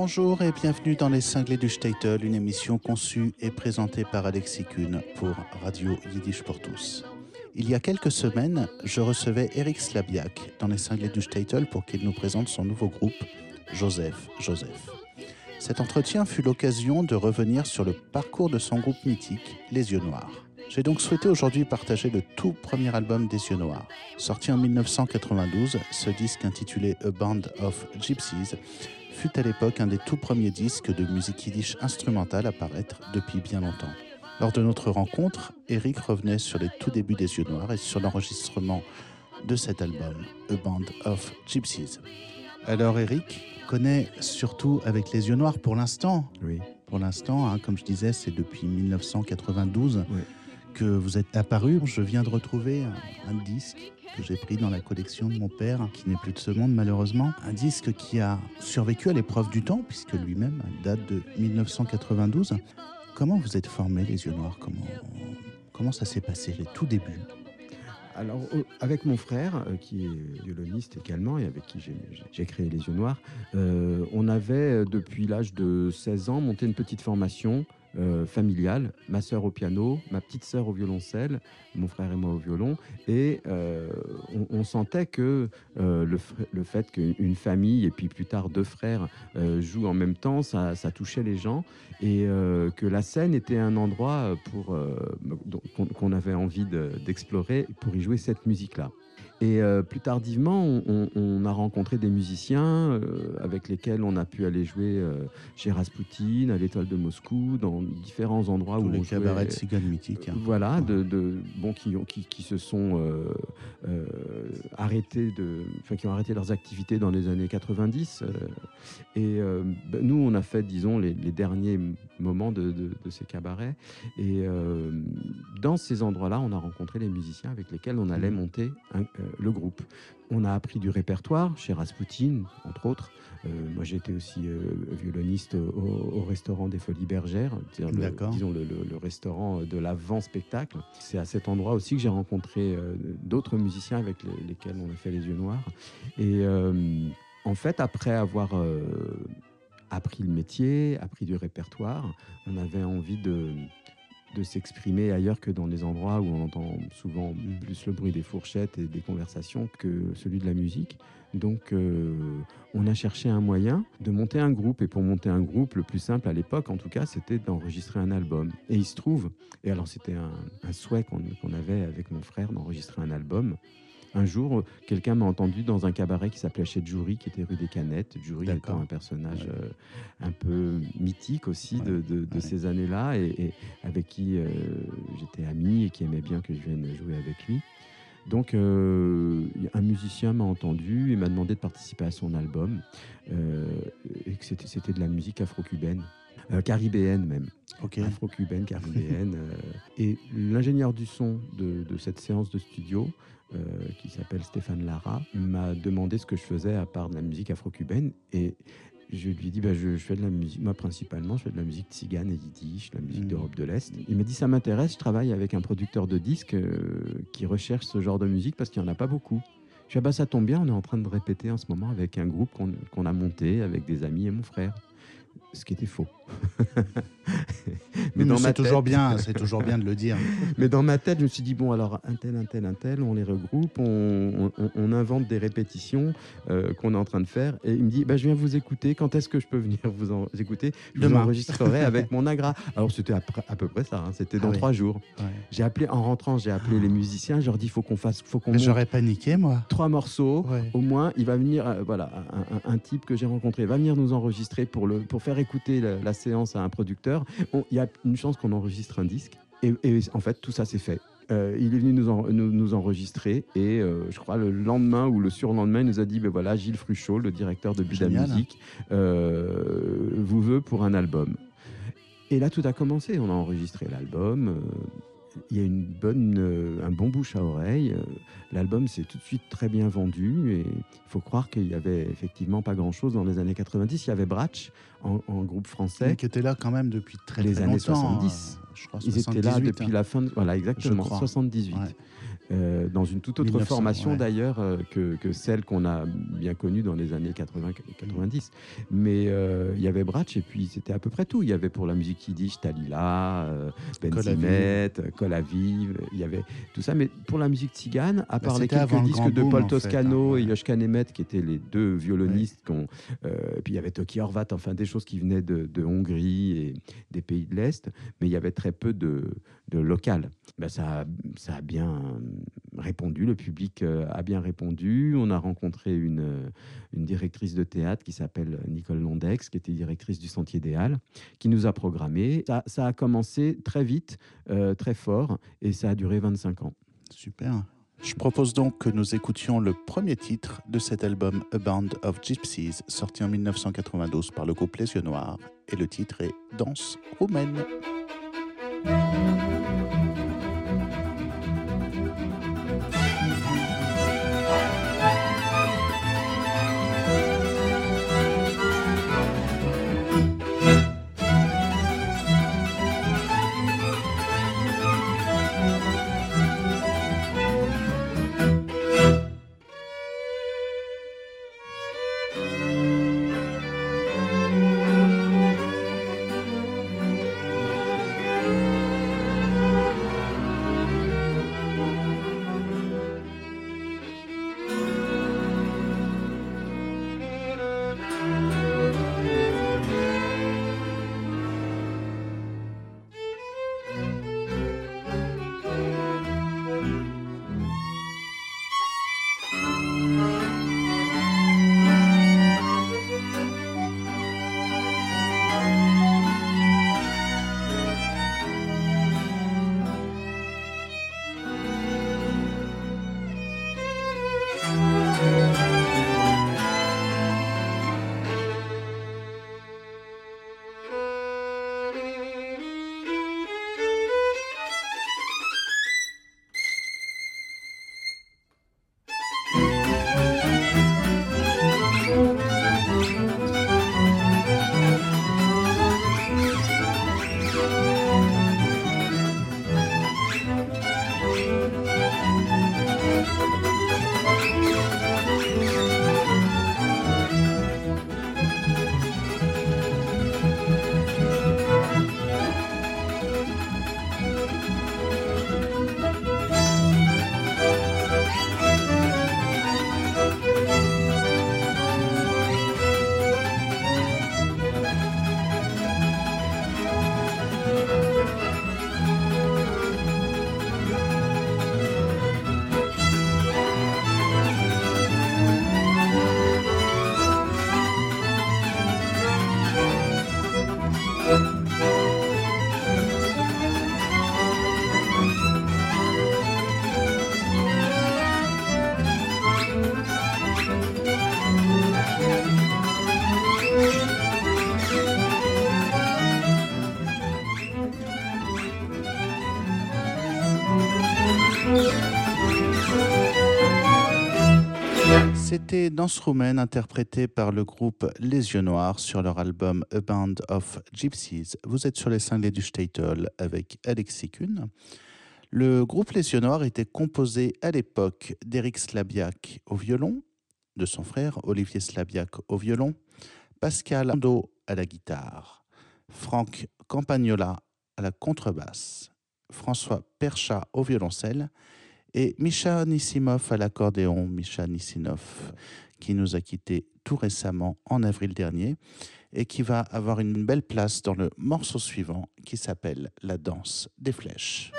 Bonjour et bienvenue dans Les Cinglés du Statel, une émission conçue et présentée par Alexis Kuhn pour Radio Yiddish pour tous. Il y a quelques semaines, je recevais Eric Slabiak dans Les Cinglés du Statel pour qu'il nous présente son nouveau groupe, Joseph Joseph. Cet entretien fut l'occasion de revenir sur le parcours de son groupe mythique, Les Yeux Noirs. J'ai donc souhaité aujourd'hui partager le tout premier album des Yeux Noirs. Sorti en 1992, ce disque intitulé A Band of Gypsies fut à l'époque un des tout premiers disques de musique yiddish instrumentale à paraître depuis bien longtemps. Lors de notre rencontre, Eric revenait sur les tout débuts des Yeux Noirs et sur l'enregistrement de cet album, A Band of Gypsies. Alors Eric connaît surtout avec les Yeux Noirs pour l'instant. Oui. Pour l'instant, hein, comme je disais, c'est depuis 1992 Oui. que vous êtes apparu. Je viens de retrouver un, un disque que j'ai pris dans la collection de mon père, qui n'est plus de ce monde malheureusement. Un disque qui a survécu à l'épreuve du temps, puisque lui-même date de 1992. Comment vous êtes formé les yeux noirs? Comment, comment ça s'est passé, les tout débuts? Alors, avec mon frère, euh, qui est violoniste également et avec qui j'ai- j'ai créé Les Yeux Noirs, euh, on avait, euh, depuis l'âge de 16 ans, monté une petite formation euh, familiale. Ma sœur au piano, ma petite sœur au violoncelle, mon frère et moi au violon. Et euh, on, sentait que euh, le, le fait qu'une famille et puis plus tard deux frères jouent en même temps, ça, ça touchait les gens. Et que la scène était un endroit pour, qu'on avait envie de- d'explorer pour y jouer cette musique-là. Et euh, plus tardivement, on, a rencontré des musiciens euh, avec lesquels on a pu aller jouer euh, chez Rasputin, à l'Étoile de Moscou, dans différents endroits Tous où les on cabarets de ciganes mythiques. hein. voilà, de, de- bon, qui, ont- qui, qui se sont arrêtés de, enfin, qui ont arrêté leurs activités dans les années 90. euh, et ben, nous, on a fait, disons, les, les derniers moments de, de- de ces cabarets. Et dans ces endroits-là, on a rencontré les musiciens avec lesquels on allait monter un- le groupe. On a appris du répertoire chez Rasputin, entre autres. Euh, moi, j'étais aussi euh, violoniste au, au restaurant des Folies Bergères, le- disons le, le- le restaurant de l'avant-spectacle. C'est à cet endroit aussi que j'ai rencontré euh, d'autres musiciens avec les- lesquels on a fait les yeux noirs. Et euh, en fait, après avoir euh, appris le métier, appris du répertoire, on avait envie de de s'exprimer ailleurs que dans les endroits où on entend souvent plus le bruit des fourchettes et des conversations que celui de la musique. Donc, euh, on a cherché un moyen de monter un groupe. Et pour monter un groupe, le plus simple à l'époque, en tout cas, c'était d'enregistrer un album. Et il se trouve, et alors c'était un, souhait qu'on avait avec mon frère d'enregistrer un album. Un jour, quelqu'un m'a entendu dans un cabaret qui s'appelait chez Jury, qui était rue des Canettes. Jury étant un personnage Ouais. euh, un peu mythique aussi de, de- de ouais. ces années-là et, et avec qui euh, j'étais ami et qui aimait bien que je vienne jouer avec lui. Donc, euh, un musicien m'a entendu et m'a demandé de participer à son album, et que c'était c'était de la musique afro-cubaine, euh, caribéenne même, afro-cubaine, caribéenne. euh, et l'ingénieur du son de, de cette séance de studio, euh, qui s'appelle Stéphane Lara, m'a demandé ce que je faisais à part de la musique afro-cubaine. Et je lui ai dit, bah, je, je fais de la musique, moi principalement, je fais de la musique tzigane et yiddish, la musique Mhm. d'Europe de l'Est. Il m'a dit, ça m'intéresse, je travaille avec un producteur de disques euh, qui recherche ce genre de musique parce qu'il n'y en a pas beaucoup. Je dis, ah bah, ça tombe bien, on est en train de répéter en ce moment avec un groupe qu'on qu'on a monté avec des amis et mon frère. Ce qui était faux. Mais, c'est toujours bien, c'est toujours bien de le dire. mais dans ma tête, je me suis dit, bon, alors, un tel, un tel, un tel, on les regroupe, on, on- on invente des répétitions euh, qu'on est en train de faire. Et il me dit, bah, je viens vous écouter, quand est-ce que je peux venir vous en- écouter? Je vous Demain. enregistrerai avec mon agra. Alors, c'était à, peu près ça, hein, c'était Ah dans oui. trois jours. Ouais. J'ai appelé, en rentrant, j'ai appelé les musiciens, je leur dis, faut qu'on fasse, faut qu'on J'aurais paniqué, moi. trois morceaux. Ouais. Au moins, il va venir, euh, voilà, un, un- un type que j'ai rencontré va venir nous enregistrer pour, le, pour faire écouter la, la séance à un producteur. Il y a une chance qu'on enregistre un disque. Et, et en fait, tout ça s'est fait. Euh, il est venu nous, en- nous, nous enregistrer et euh, je crois le lendemain ou le surlendemain, il nous a dit ben voilà, Gilles Fruchot, le directeur de Buda. Musique, euh, vous veut pour un album. Et là, tout a commencé. On a enregistré l'album. Il y a une bonne, euh, un bon bouche à oreille. euh, L'album s'est tout de suite très bien vendu et il faut croire qu'il y avait effectivement pas grand-chose dans les années 90. Il y avait Bratch en, en groupe français. Mais qui était là quand même depuis très Les très années longtemps. 70. Euh, je crois. Ils étaient là depuis hein. la fin, de, voilà, exactement, 78. Euh, dans une toute autre formation d'ailleurs euh, que, celle qu'on a bien connue dans les années 80-90. Mais euh, il y avait Bratch et puis c'était à peu près tout. Il y avait pour la musique yiddish Talila, Benzimet, Kolaviv, il y avait tout ça. Mais pour la musique tzigane, à bah, part les quelques disques de Paul Toscano hein, et Yoshka Nemet, qui étaient les deux violonistes, et puis il y avait Toki Horvat, enfin des choses qui venaient de, Hongrie et des pays de l'Est, mais il y avait très peu de, de local. Ben ça, ça a bien répondu, le public euh, a bien répondu. On a rencontré une, euh, une directrice de théâtre qui s'appelle Nicole Londex, qui était directrice du Sentier des Halles, qui nous a programmé. Ça, a commencé très vite, euh, très fort, et ça a duré 25 ans. Super. Je propose donc que nous écoutions le premier titre de cet album A Band of Gypsies, sorti en 1992 par le groupe Les Yeux Noirs, et le titre est Danse roumaine. Danse roumaine interprétée par le groupe Les Yeux Noirs sur leur album A Band of Gypsies. Vous êtes sur les cinglés du Statel avec Alexis Kuhn. Le groupe Les Yeux Noirs était composé à l'époque d'Éric Slabiak au violon, de son frère Olivier Slabiak au violon, Pascal Ando à la guitare, Franck Campagnola à la contrebasse, François Perchat au violoncelle et Misha Nissimov à l'accordéon, Misha Nissimov, qui nous a quittés tout récemment en avril dernier et qui va avoir une belle place dans le morceau suivant qui s'appelle La danse des flèches.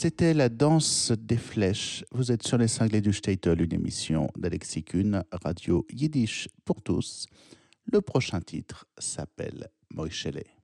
C'était la danse des flèches. Vous êtes sur les cinglés du Statel, une émission d'Alexis Kuhn, radio yiddish pour tous. Le prochain titre s'appelle Moïchele.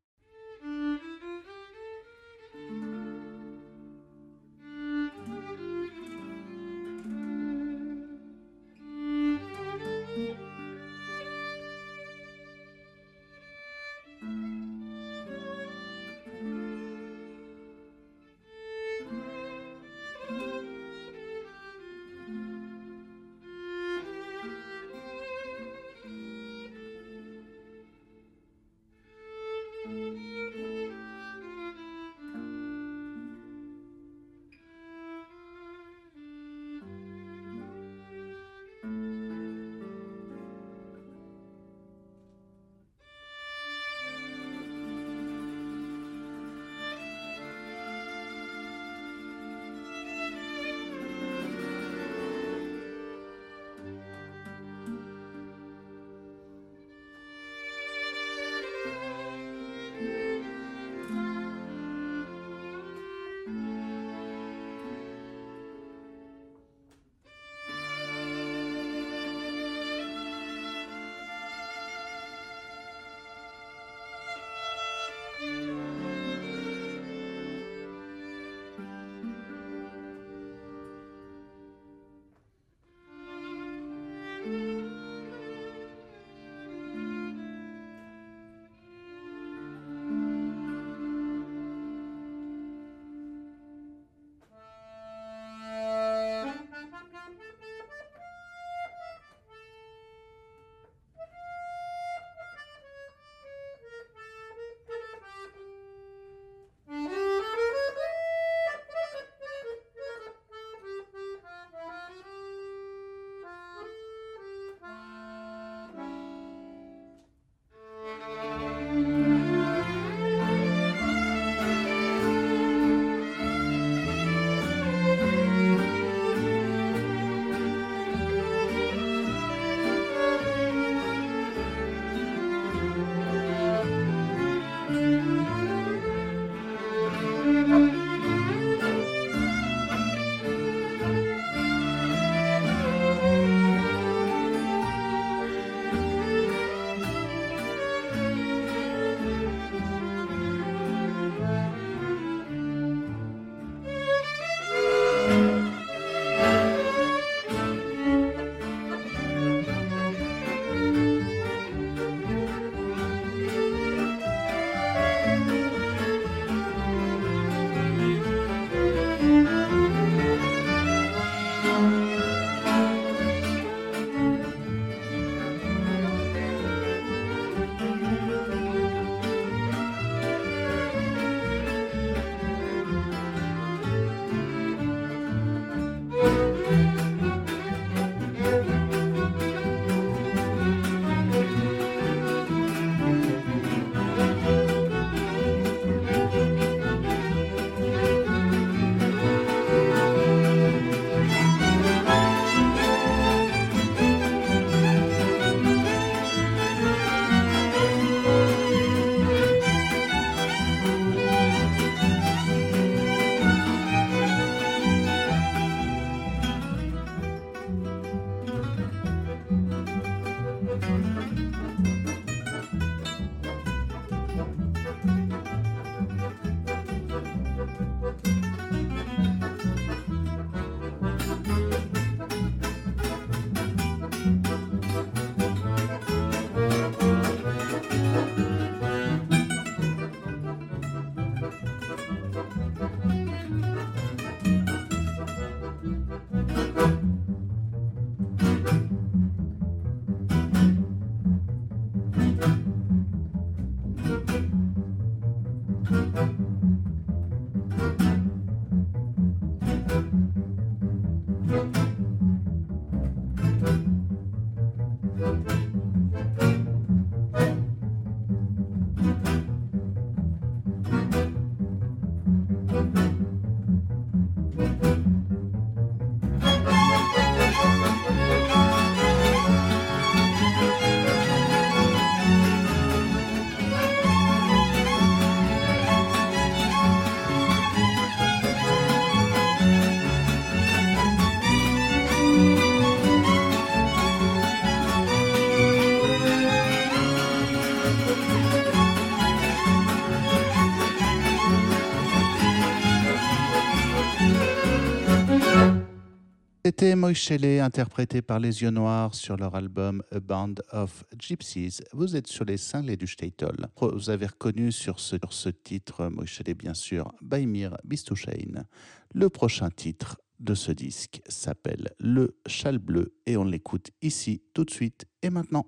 C'était Moïchele interprété par Les Yeux Noirs sur leur album A Band of Gypsies. Vous êtes sur les cinglés du Statel. Vous avez reconnu sur ce, titre Moïchele, bien sûr, Baimir Bistouchein. Le prochain titre de ce disque s'appelle Le Châle Bleu et on l'écoute ici tout de suite et maintenant.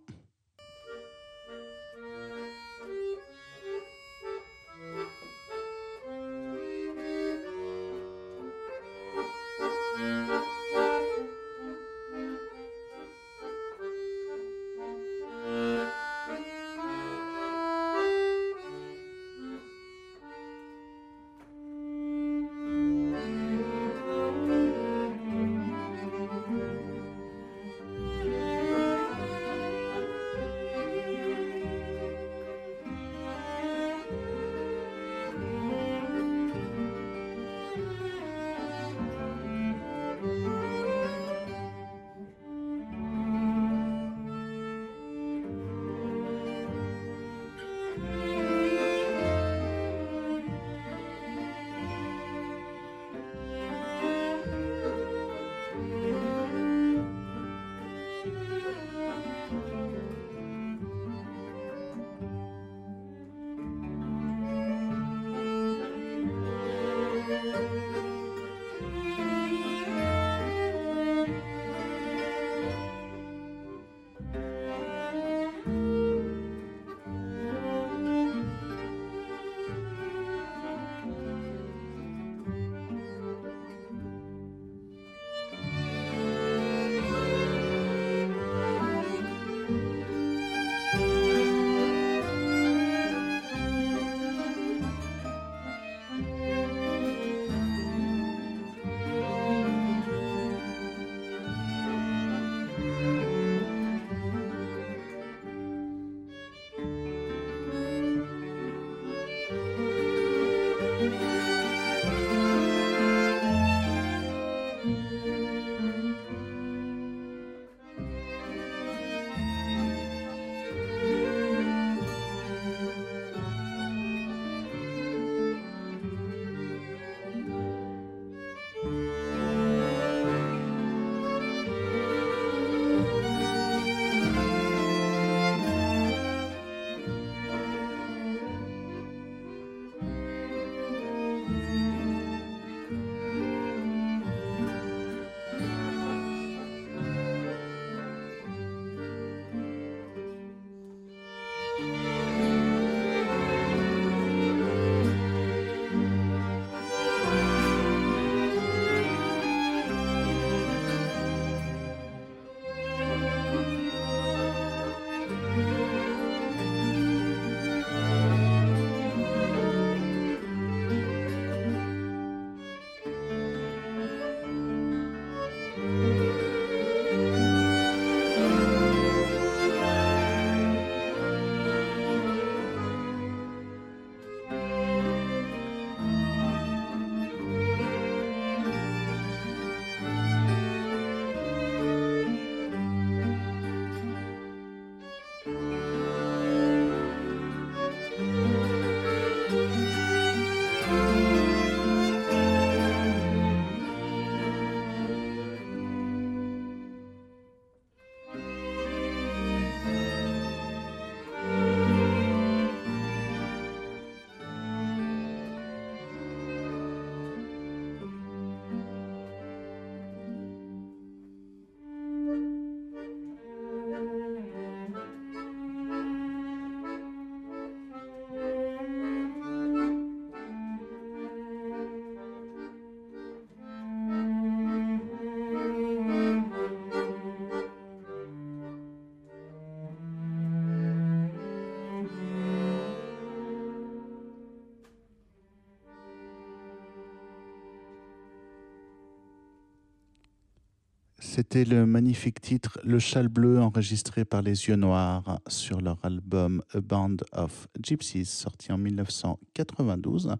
C'était le magnifique titre Le Châle Bleu enregistré par les Yeux Noirs sur leur album A Band of Gypsies sorti en 1992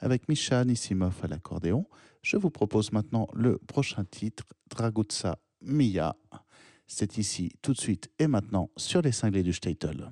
avec Misha Nissimov à l'accordéon. Je vous propose maintenant le prochain titre Dragutsa Mia. C'est ici tout de suite et maintenant sur les cinglés du Statel.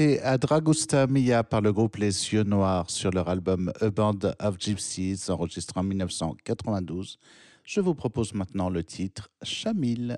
C'était Adragusta Mia par le groupe Les Yeux Noirs sur leur album A Band of Gypsies enregistré en 1992. Je vous propose maintenant le titre Chamille.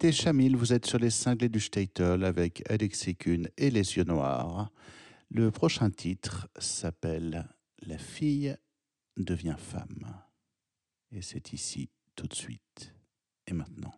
C'était Chamil, vous êtes sur les cinglés du Statel avec Alexis Kuhn et les yeux noirs. Le prochain titre s'appelle La fille devient femme. Et c'est ici, tout de suite et maintenant.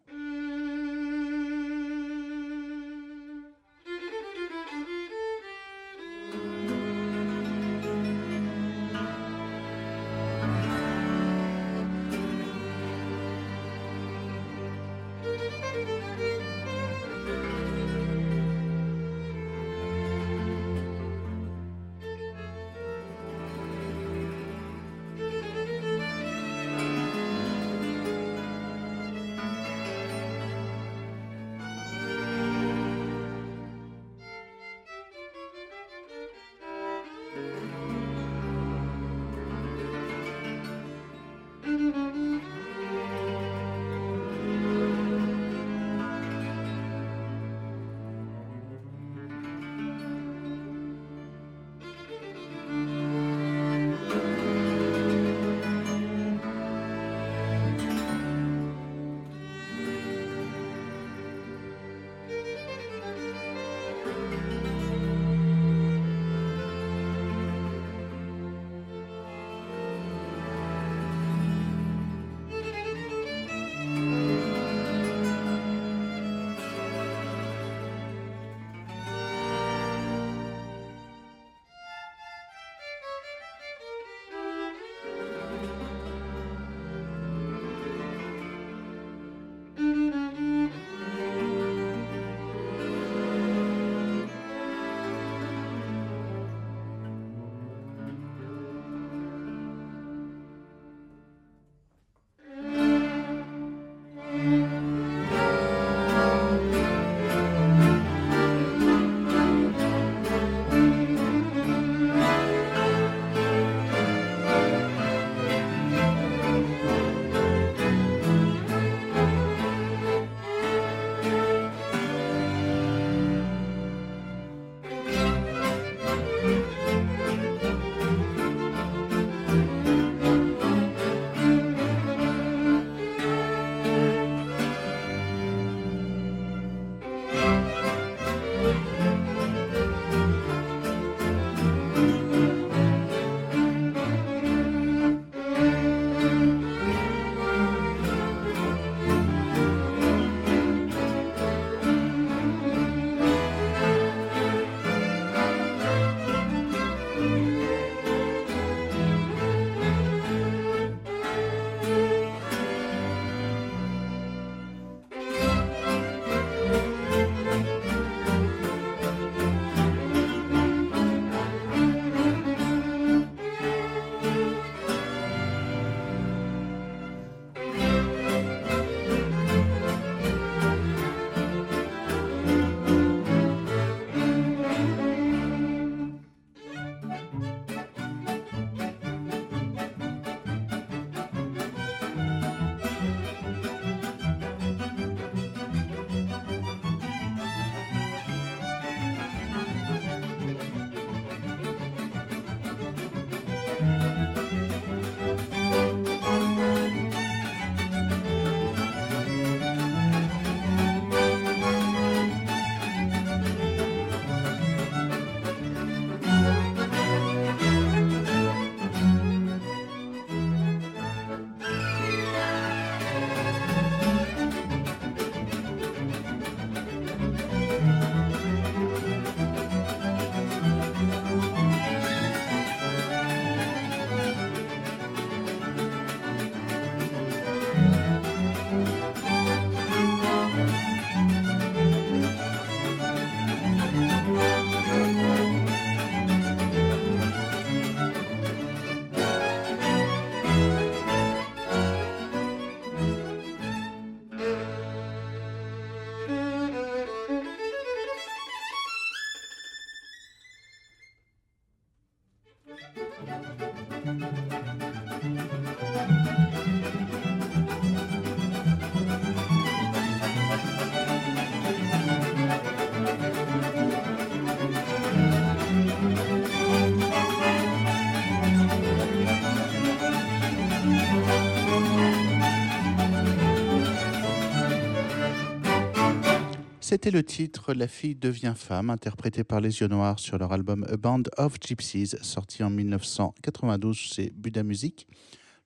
C'était le titre La fille devient femme, interprété par les Yeux Noirs sur leur album A Band of Gypsies, sorti en 1992 chez Buda Music.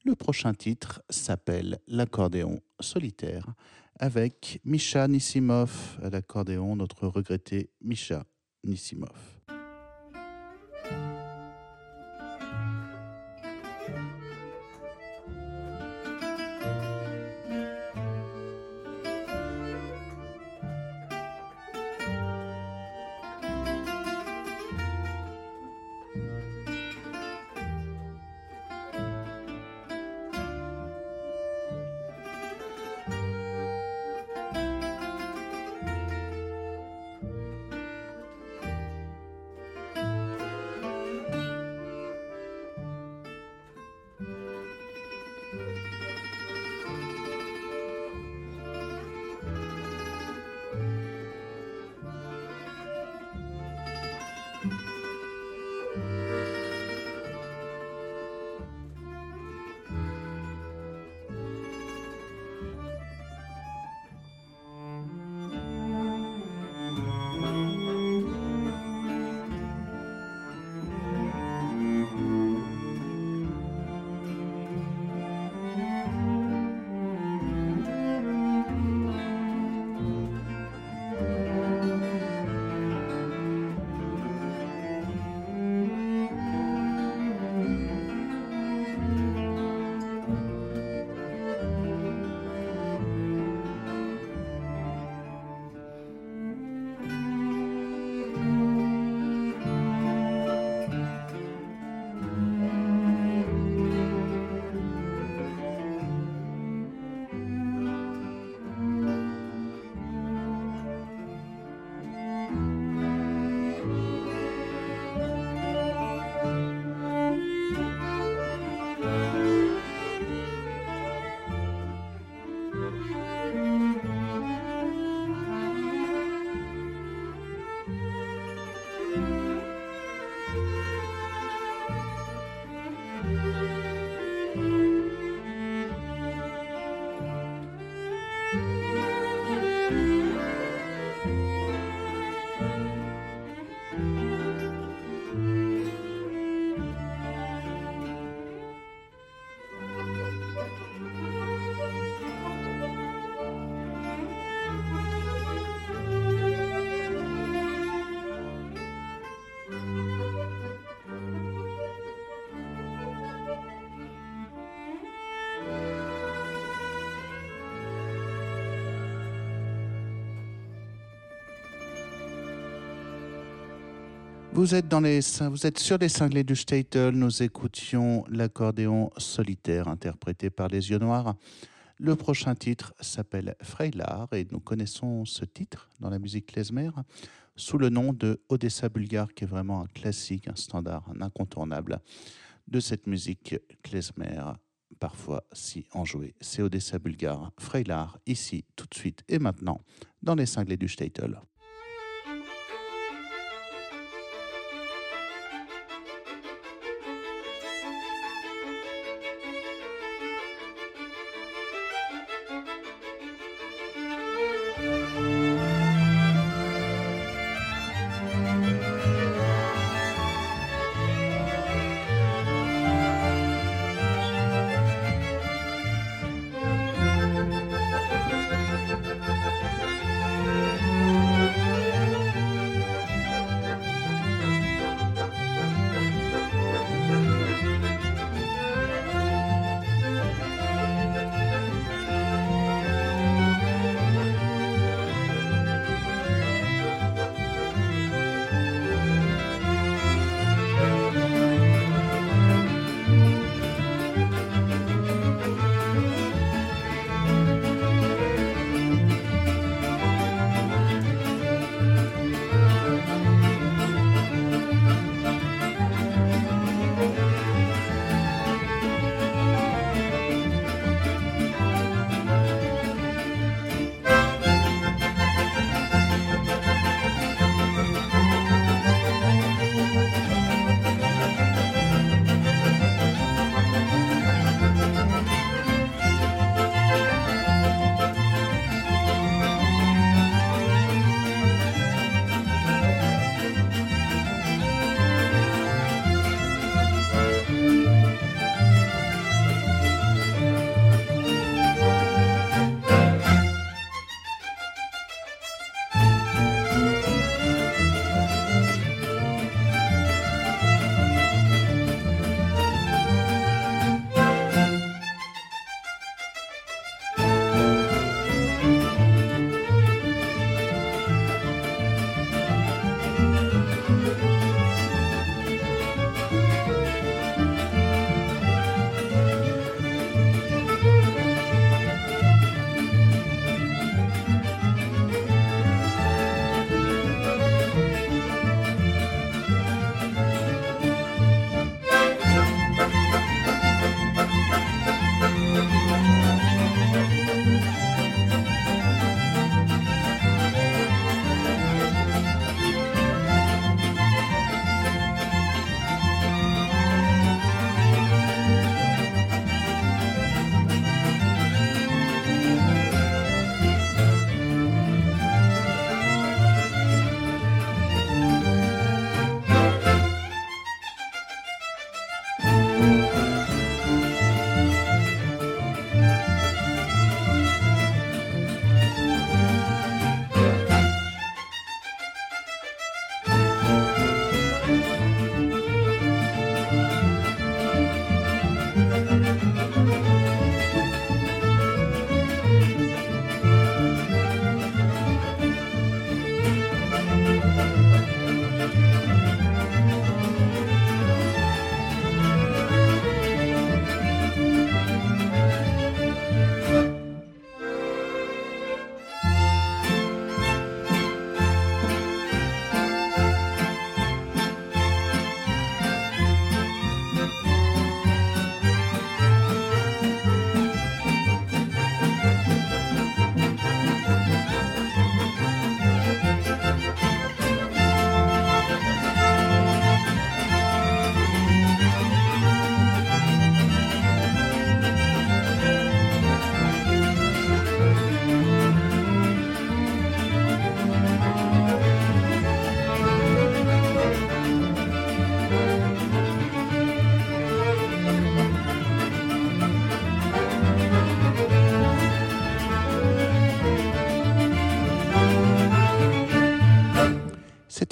Le prochain titre s'appelle L'accordéon solitaire, avec Misha Nissimov à l'accordéon, notre regretté Misha Nissimov. Vous êtes, sur les cinglés du Statel. Nous écoutions l'accordéon solitaire interprété par les yeux noirs. Le prochain titre s'appelle Freilar et nous connaissons ce titre dans la musique klezmer sous le nom de Odessa bulgare, qui est vraiment un classique, un standard, un incontournable de cette musique klezmer, parfois si enjouée. C'est Odessa bulgare, Freilar, ici, tout de suite et maintenant, dans les cinglés du Statel.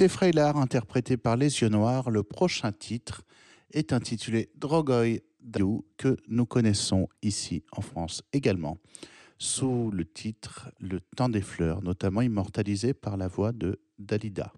C'était Freylar interprété par Les Yeux Noirs. Le prochain titre est intitulé Drogoy Daou que nous connaissons ici en France également sous le titre Le temps des fleurs, notamment immortalisé par la voix de Dalida.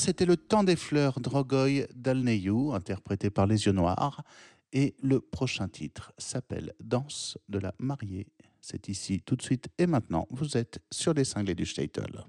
C'était le temps des fleurs Drogoy d'Alneyou, interprété par Les Yeux Noirs. Et le prochain titre s'appelle Danse de la mariée. C'est ici tout de suite et maintenant. Vous êtes sur les cinglés du Statel.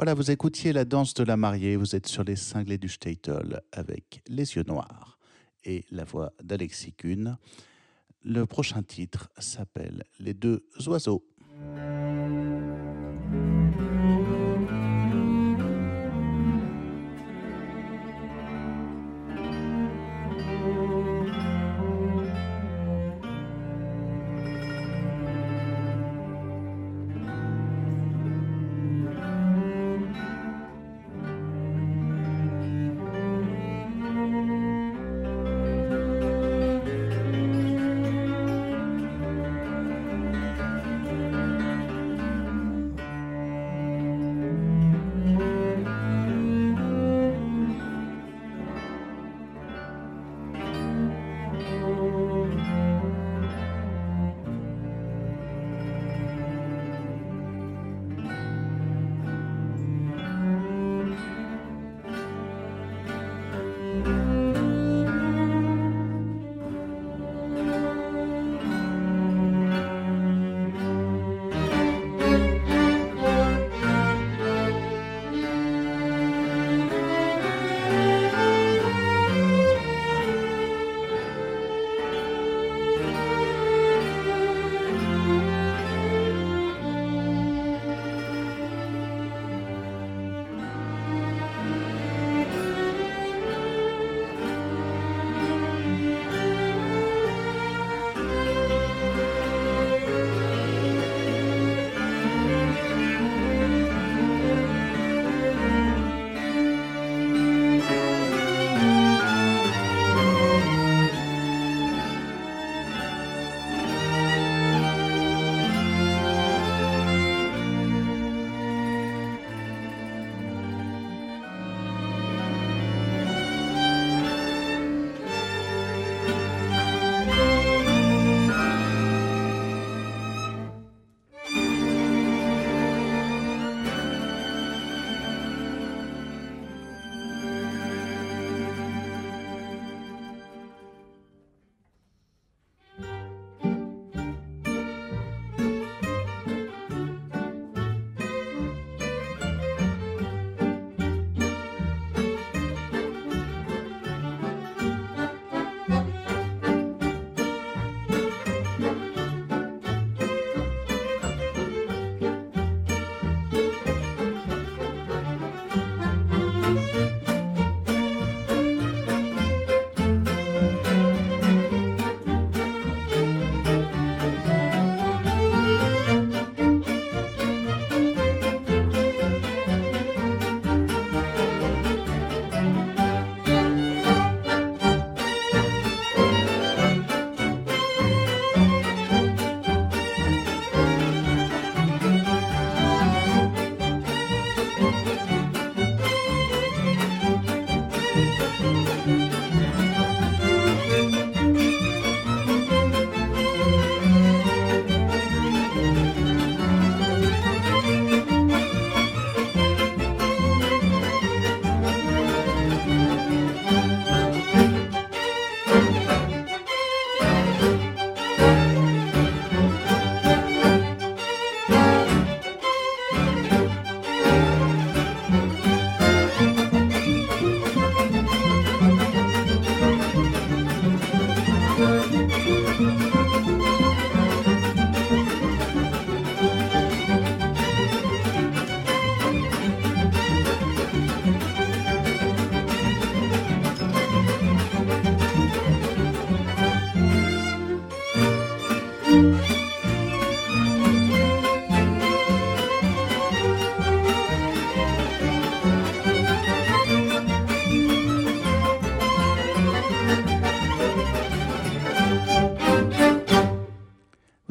Voilà, vous écoutiez la danse de la mariée, vous êtes sur les cinglés du Statel avec les yeux noirs et la voix d'Alexis Kuhn. Le prochain titre s'appelle Les deux oiseaux.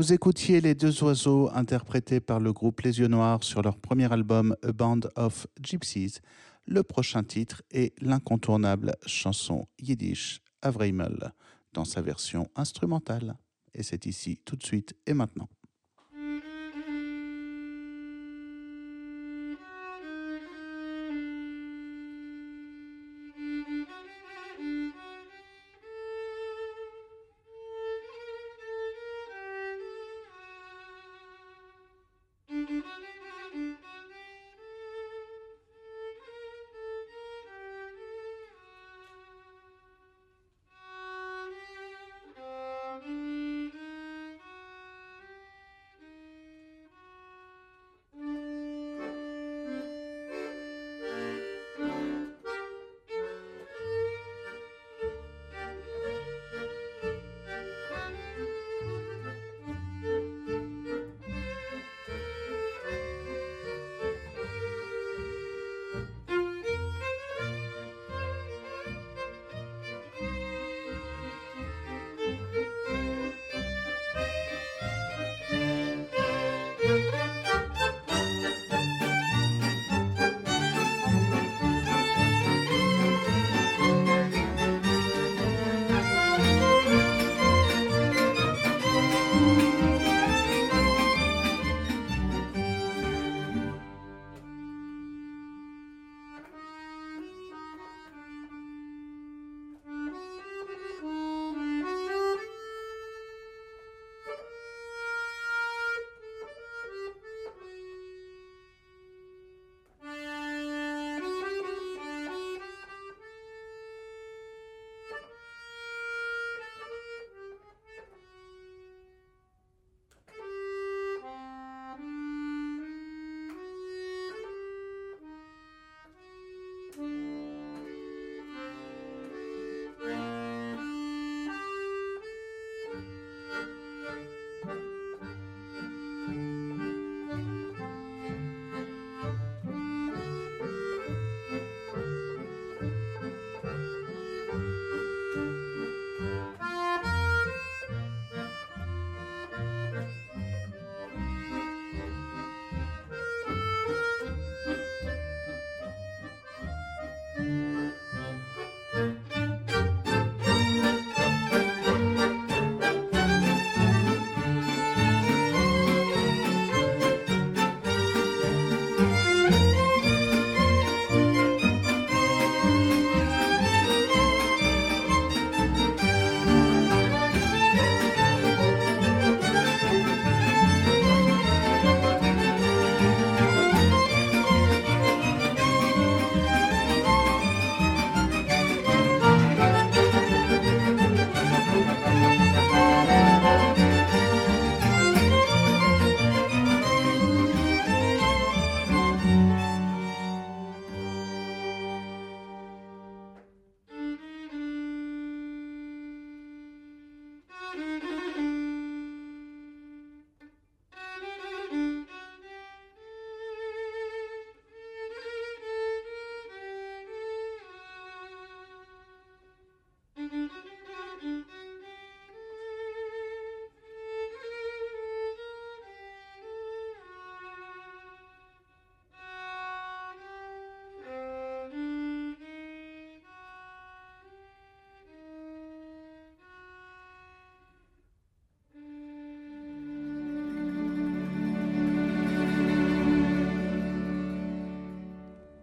Vous écoutiez Les Deux Oiseaux interprétés par le groupe Les Yeux Noirs sur leur premier album A Band of Gypsies. Le prochain titre est l'incontournable chanson yiddish Avreimel dans sa version instrumentale. Et c'est ici tout de suite et maintenant.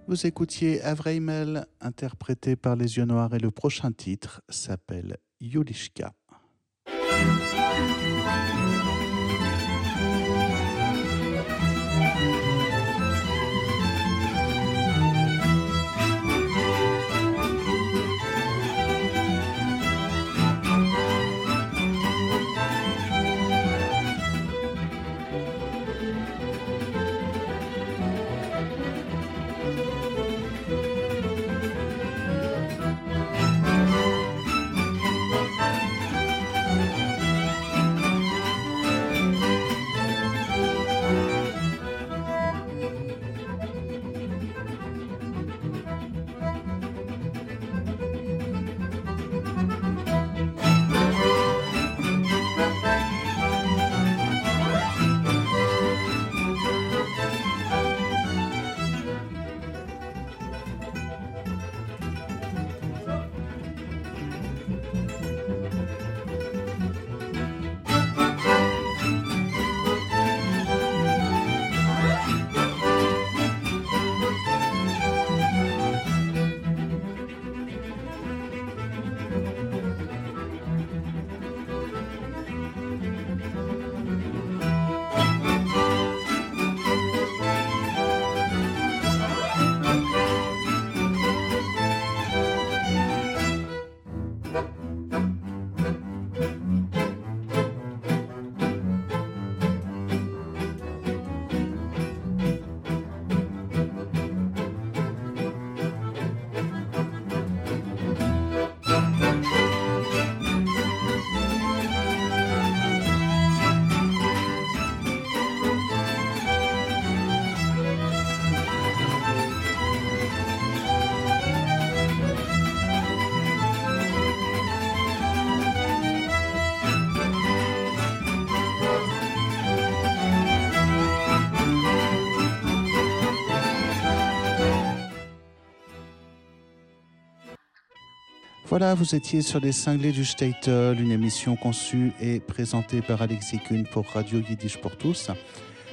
Vous écoutiez Avreimel, interprété par les yeux noirs, et le prochain titre s'appelle Yulishka. Voilà, vous étiez sur les cinglés du Statel, une émission conçue et présentée par Alexis Kuhn pour Radio Yiddish pour tous.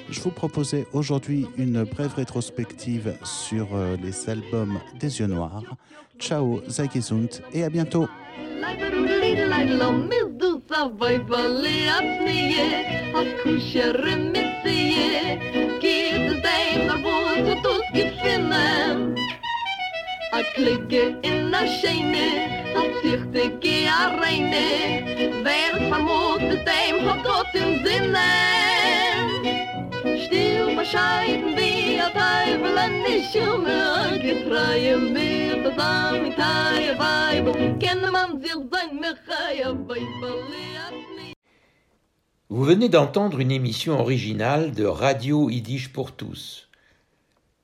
Je vous proposais aujourd'hui une brève rétrospective sur euh, les albums des yeux noirs. Ciao, Zagizund et à bientôt. Vous venez d'entendre une émission originale de Radio Yiddish pour tous.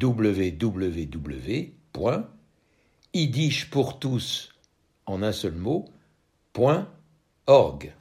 www.yiddishpourtous en un seul mot, point org.